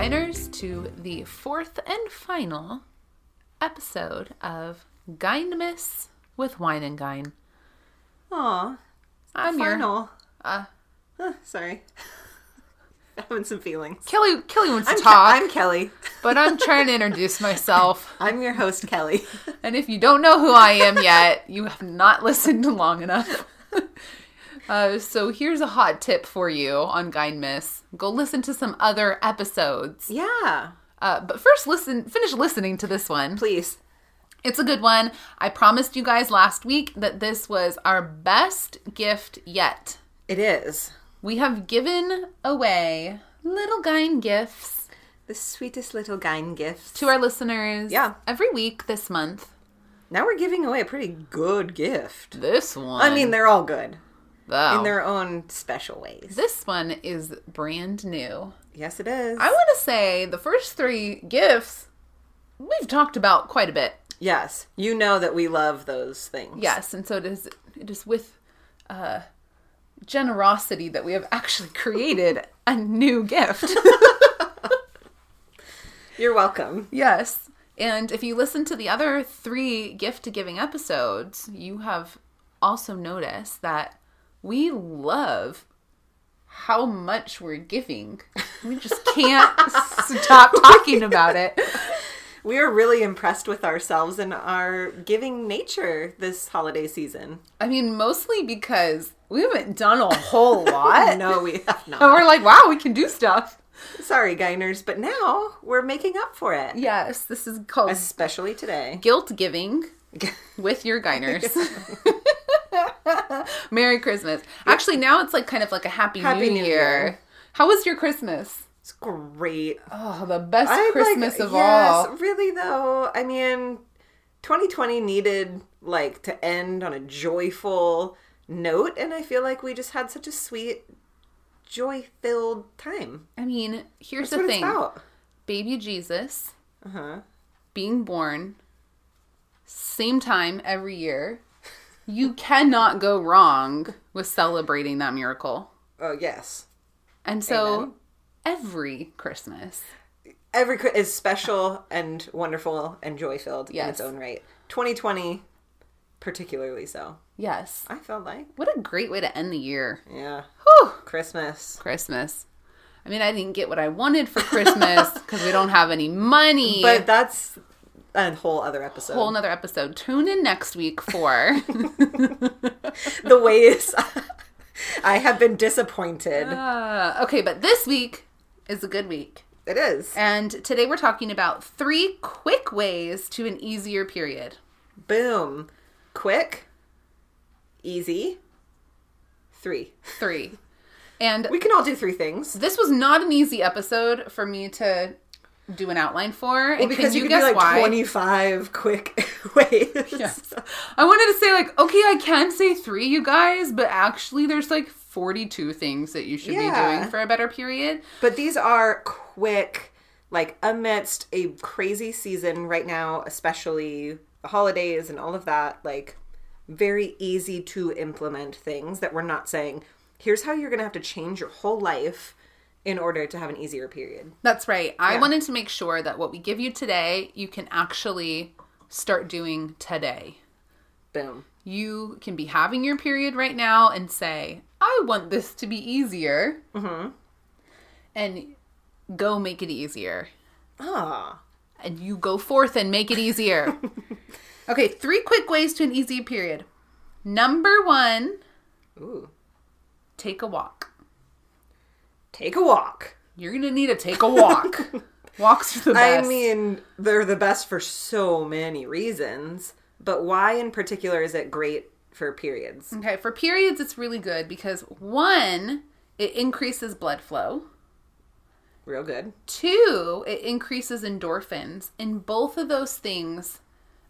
Gyners to the fourth and final episode of Gyndemus with Wine and Gyn. Aw, I'm your final. uh, Huh, sorry. Having some feelings. Kelly. Kelly wants to I'm, Ke- talk, I'm Kelly. but I'm trying to introduce myself. I'm your host, Kelly. And if you don't know who I am yet, you have not listened long enough. uh, so here's a hot tip for you on Gyndemus. Go listen to some other episodes. yeah, Uh, but first, listen. Finish listening to this one. please. It's a good one. I promised you guys last week that this was our best gift yet. It is. We have given away little Gyn gifts The sweetest little Gyn gift. to our listeners Yeah. every week this month. Now we're giving away a pretty good gift. This one. I mean, they're all good oh, in their own special ways. this one is brand new. Yes, it is. I want to say the first three gifts we've talked about quite a bit. yes, you know that we love those things. Yes, and so it is. It is with uh, generosity that we have actually created a new gift. You're welcome. yes, and if you listen to the other three gift giving episodes, you have also noticed that we love how much we're giving. We just can't stop talking about it. We are really impressed with ourselves and our giving nature this holiday season. I mean, mostly because we haven't done a whole lot. No, we have And not. we're like, wow, we can do stuff. Sorry, Gyners, but now we're making up for it. Yes, this is called Especially today. guilt giving with your Gyners. Merry Christmas. Actually, now it's like kind of like a Happy, Happy New, New Year. Year. How was your Christmas? It's great. Oh, the best I Christmas like, of yes, all. Really though, I mean, 2020 needed like to end on a joyful note, and I feel like we just had such a sweet, joy-filled time. I mean, here's That's the thing about. baby Jesus Uh huh. being born, same time every year. You cannot go wrong with celebrating that miracle. Oh yes. And so Amen. every Christmas, Every is special and wonderful and joy-filled in its own right. 2020, particularly so. yes. I felt like, What a great way to end the year. yeah, Whew. Christmas. Christmas. I mean, I didn't get what I wanted for Christmas because we don't have any money. But that's a whole other episode. whole nother episode. Tune in next week for the ways I have been disappointed. uh, okay, but this week is a good week. It is. And today we're talking about three quick ways to an easier period. Boom. Quick. Easy. Three. Three. And We can all do three things. this was not an easy episode for me to do an outline for. and because you, you, could guess be like why? 25 quick ways. Yes. I wanted to say like, okay, I can say three, you guys, but actually there's like 42 things that you should be doing for a better period. But these are quick, like amidst a crazy season right now, especially the holidays and all of that, like very easy to implement things that we're not saying, here's how you're going to have to change your whole life in order to have an easier period. That's right. I Yeah. wanted to make sure that what we give you today, you can actually start doing today. Boom. You can be having your period right now and say, I want this to be easier. Mm-hmm. And go make it easier. Ah. And you go forth and make it easier. okay, three quick ways to an easy period. Number one, Ooh. take a walk. Take a walk. You're going to need to take a walk. Walks are the best. I mean, they're the best for so many reasons, but why in particular is it great for periods? Okay, for periods, it's really good because one, it increases blood flow. Real good. Two, it increases endorphins. And both of those things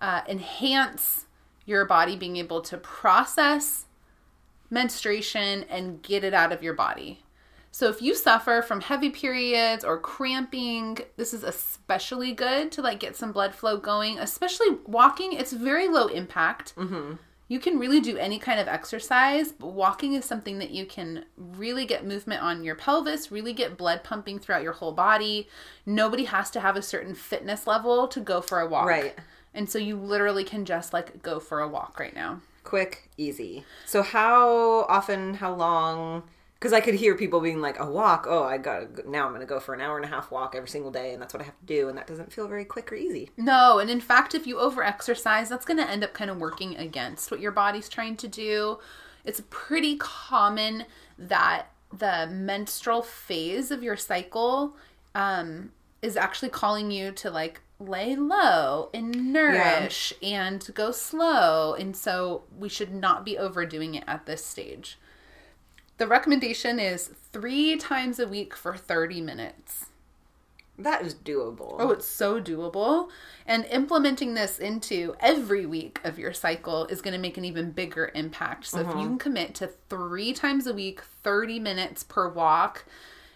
uh, enhance your body being able to process menstruation and get it out of your body. So if you suffer from heavy periods or cramping, this is especially good to like get some blood flow going, especially walking. It's very low impact. Mm-hmm. you can really do any kind of exercise, but walking is something that you can really get movement on your pelvis, really get blood pumping throughout your whole body. Nobody has to have a certain fitness level to go for a walk. Right. And so you literally can just like go for a walk right now. Quick, easy. So how often, how long? Because I could hear people being like, a walk, oh, I got now I'm going to go for an hour and a half walk every single day, and that's what I have to do, and that doesn't feel very quick or easy. No, and in fact, if you over exercise, that's going to end up kind of working against what your body's trying to do. It's pretty common that the menstrual phase of your cycle um, is actually calling you to like lay low and nourish and go slow. And so we should not be overdoing it at this stage. The recommendation is three times a week for 30 minutes. That is doable. Oh, it's so doable. And implementing this into every week of your cycle is going to make an even bigger impact. So if you can commit to three times a week, 30 minutes per walk,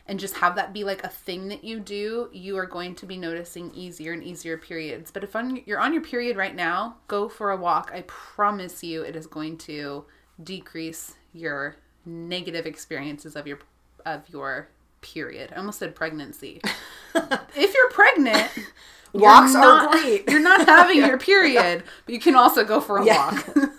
and just have that be like a thing that you do, you are going to be noticing easier and easier periods. But if on, you're on your period right now, go for a walk. I promise you it is going to decrease your negative experiences of your of your period. I almost said pregnancy. if you're pregnant, you're Walks are great. You're not having your period, but you can also go for a Yeah. walk.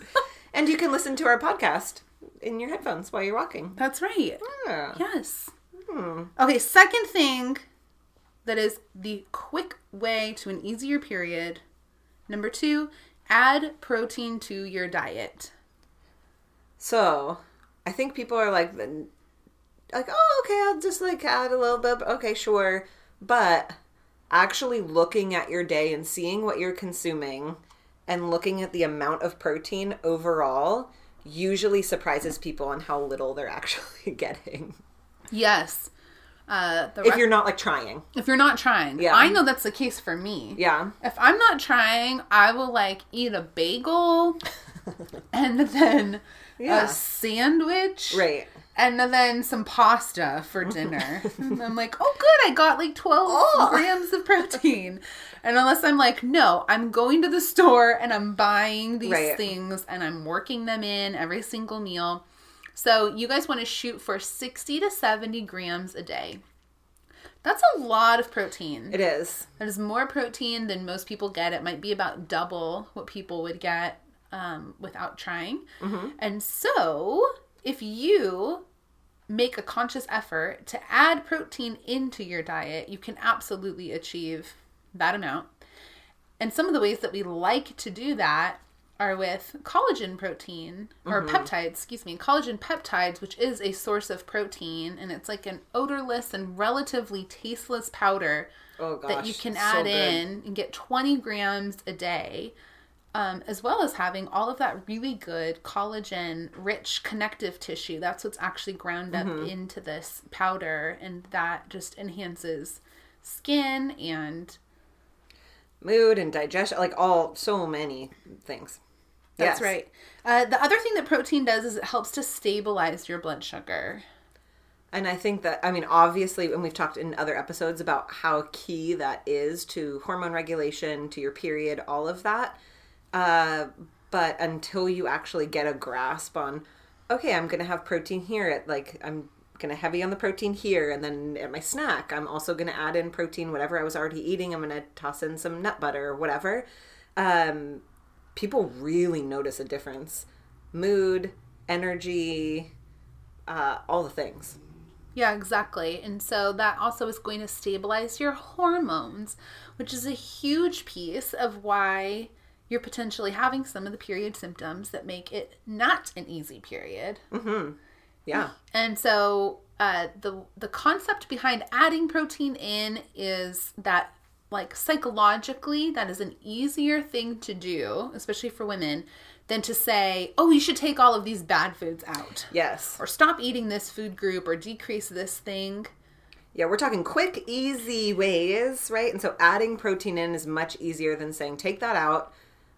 And you can listen to our podcast in your headphones while you're walking. That's right. Yeah. Yes. Hmm. Okay, second thing that is the quick way to an easier period. Number two, add protein to your diet. So, I think people are like, like, oh, okay, I'll just like add a little bit. Okay, sure. But actually looking at your day and seeing what you're consuming and looking at the amount of protein overall usually surprises people on how little they're actually getting. Yes. Uh, the If you're not like trying. if you're not trying, Yeah. I know that's the case for me. Yeah. If I'm not trying, I will like eat a bagel and then Yeah. a sandwich. Right. And then some pasta for dinner. and I'm like, oh, good, I got like 12 Oh. grams of protein. And unless I'm like, no, I'm going to the store and I'm buying these Right. things and I'm working them in every single meal. So you guys want to shoot for 60 to 70 grams a day. That's a lot of protein. It is. That is more protein than most people get. It might be about double what people would get um, without trying. And so, if you make a conscious effort to add protein into your diet, you can absolutely achieve that amount. And some of the ways that we like to do that are with collagen protein or peptides, excuse me, collagen peptides, which is a source of protein and it's like an odorless and relatively tasteless powder Oh that you can add good. in and get 20 grams a day, um, as well as having all of that really good collagen rich connective tissue. That's what's actually ground up Mm-hmm. into this powder, and that just enhances skin and Mood and digestion, like all so many things. that's Yes. right. Uh, the other thing that protein does is it helps to stabilize your blood sugar. And I think that, I mean, obviously, and we've talked in other episodes about how key that is to hormone regulation, to your period, all of that. Uh, but until you actually get a grasp on, okay, I'm going to have protein here at like, I'm going to heavy on the protein here. And then at my snack, I'm also going to add in protein, whatever I was already eating. I'm going to toss in some nut butter or whatever. Um, people really notice a difference. Mood, energy, uh, all the things. Yeah, exactly. And so that also is going to stabilize your hormones, which is a huge piece of why you're potentially having some of the period symptoms that make it not an easy period. Yeah. And so uh, the the concept behind adding protein in is that like psychologically that is an easier thing to do, especially for women, than to say, "Oh, you should take all of these bad foods out." Yes. Or stop eating this food group or decrease this thing. Yeah, we're talking quick, easy ways, right? And so adding protein in is much easier than saying take that out.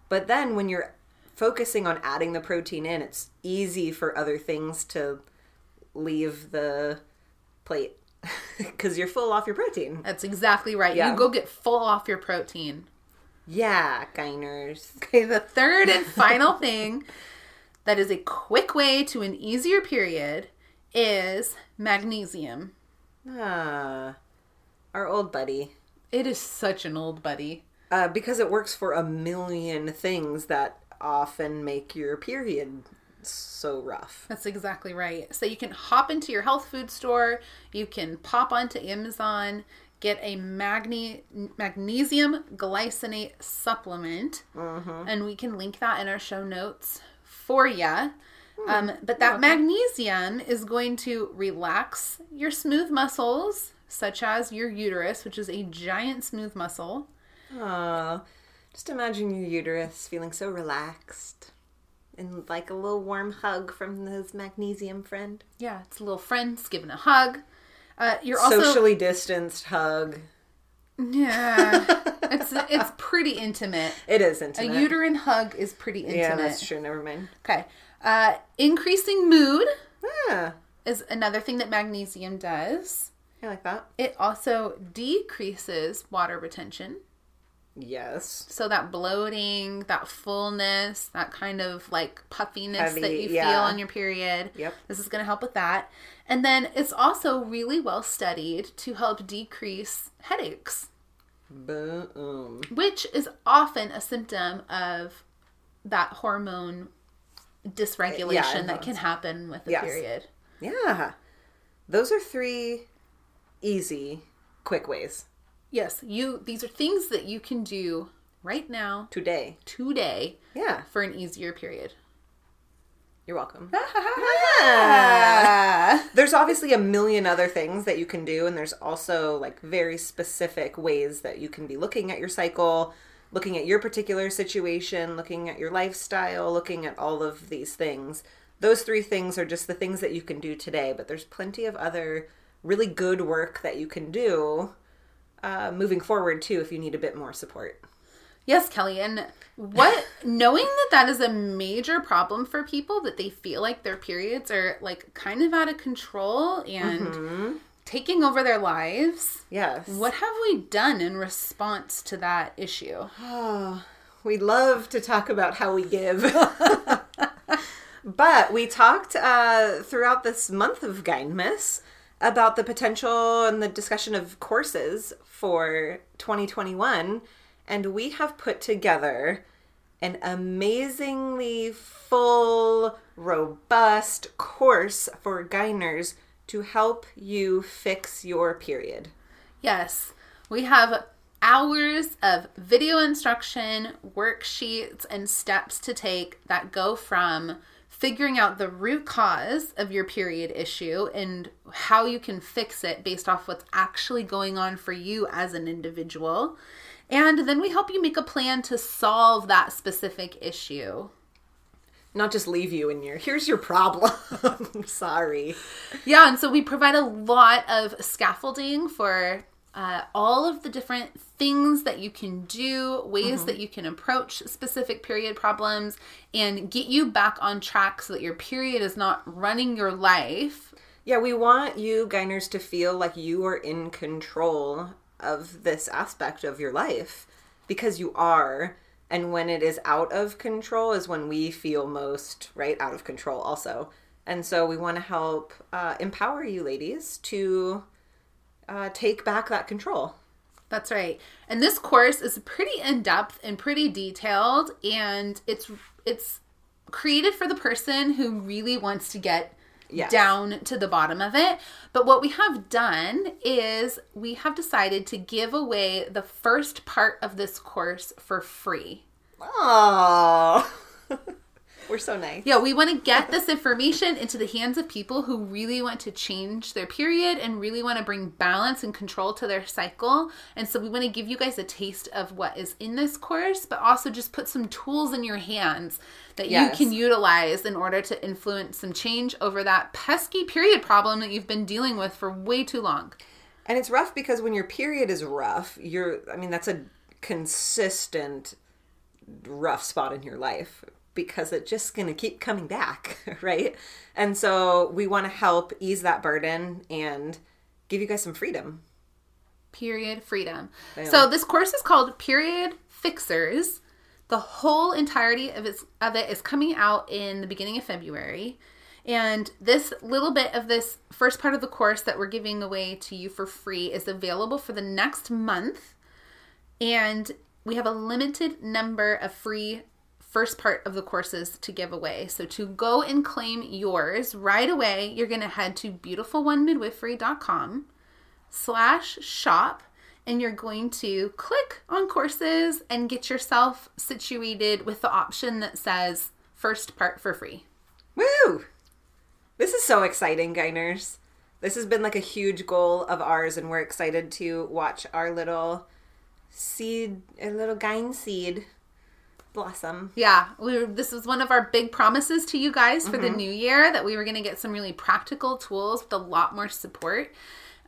But then when you're focusing on adding the protein in, it's easy for other things to leave the plate because you're full off your protein. That's exactly right. Yeah. You go get full off your protein. Yeah, Gyners. Okay, the third and final thing that is a quick way to an easier period is magnesium. Ah, our old buddy. It is such an old buddy. Uh, because it works for a million things that often make your period so rough. That's exactly right. So you can hop into your health food store, you can pop onto Amazon, get a magne- magnesium glycinate supplement, and we can link that in our show notes for you. Um, but that magnesium is going to relax your smooth muscles, such as your uterus, which is a giant smooth muscle. Aw, just imagine your uterus feeling so relaxed. And like a little warm hug from his magnesium friend. Yeah, it's a little friends giving a hug. Uh, you're also Socially distanced hug. yeah, it's it's pretty intimate. It is intimate. A uterine hug is pretty intimate. yeah, that's true. Never mind. Okay. Uh, increasing mood Ah, is another thing that magnesium does. I like that. It also decreases water retention. Yes. So that bloating, that fullness, that kind of like puffiness that Heavy, you feel on your period. Yep. This is going to help with that. And then it's also really well studied to help decrease headaches, Boom. which is often a symptom of that hormone dysregulation know. that can happen with the Yes. period. Yeah. Those are three easy, quick ways Yes, you these are things that you can do right now today. today Yeah. for an easier period. You're welcome. Ah. There's obviously a million other things that you can do, and there's also like very specific ways that you can be looking at your cycle, looking at your particular situation, looking at your lifestyle, looking at all of these things. Those three things are just the things that you can do today, but there's plenty of other really good work that you can do uh, moving forward too if you need a bit more support. Yes, Kelly, and what knowing that that is a major problem for people that they feel like their periods are like kind of out of control and taking over their lives. Yes. What have we done in response to that issue? Oh, we love to talk about how we give. but we talked uh, throughout this month of Gyndemus about the potential and the discussion of courses for 2021. And we have put together an amazingly full, robust course for Gyners to help you fix your period. Yes, we have hours of video instruction, worksheets, and steps to take that go from figuring out the root cause of your period issue and how you can fix it based off what's actually going on for you as an individual. And then we help you make a plan to solve that specific issue. Not just leave you in your, here's your problem. Sorry. Yeah, and so we provide a lot of scaffolding for uh, all of the different things that you can do, ways that you can approach specific period problems, and get you back on track so that your period is not running your life. Yeah, we want you Gyners to feel like you are in control of this aspect of your life because you are. And when it is out of control is when we feel most, right, out of control also. And so we want to help uh, empower you ladies to uh, take back that control. That's right. And this course is pretty in depth and pretty detailed, and it's it's created for the person who really wants to get Yes. down to the bottom of it. But what we have done is we have decided to give away the first part of this course for free. Oh, we're so nice. Yeah, we want to get this information into the hands of people who really want to change their period and really want to bring balance and control to their cycle. And so we want to give you guys a taste of what is in this course, but also just put some tools in your hands that Yes. you can utilize in order to influence some change over that pesky period problem that you've been dealing with for way too long. And it's rough because when your period is rough, you're, I mean, that's a consistent rough spot in your life because it's just going to keep coming back, right? And so we want to help ease that burden and give you guys some freedom. Period freedom. So this course is called Period Fixers The whole entirety of its of it is coming out in the beginning of February. And this little bit of this first part of the course that we're giving away to you for free is available for the next month. And we have a limited number of free first part of the courses to give away. So to go and claim yours right away, you're going to head to beautifulonemidwifery.com slash shop and you're going to click on courses and get yourself situated with the option that says first part for free. Woo! This is so exciting, Gyners. This has been like a huge goal of ours, and we're excited to watch our little seed, a little Gyn seed blossom. Yeah, we were, this was one of our big promises to you guys for the new year that we were going to get some really practical tools with a lot more support,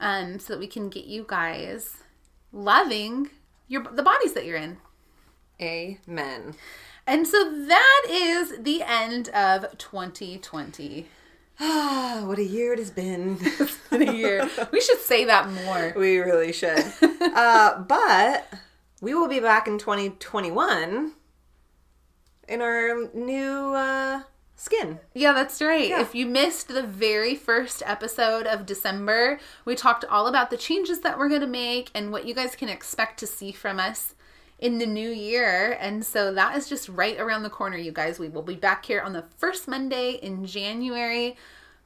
um, so that we can get you guys loving your the bodies that you're in. Amen. And so that is the end of 2020. Ah, what a year it has been. the year. We should say that more. we really should. uh, but we will be back in 2021 in our new uh, skin. Yeah, that's right. Yeah. If you missed the very first episode of December, we talked all about the changes that we're going to make and what you guys can expect to see from us in the new year. And so that is just right around the corner, you guys. We will be back here on the first Monday in January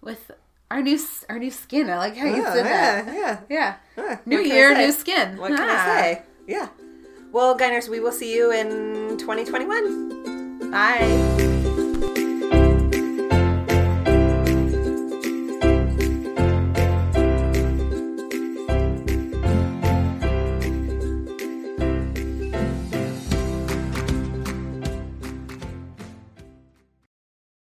with our new our new skin. I like how you Oh, said that. yeah, yeah. Yeah. New can year, new skin. What can Ah. I say? Yeah. Well, Gyners, we will see you in 2021. Bye.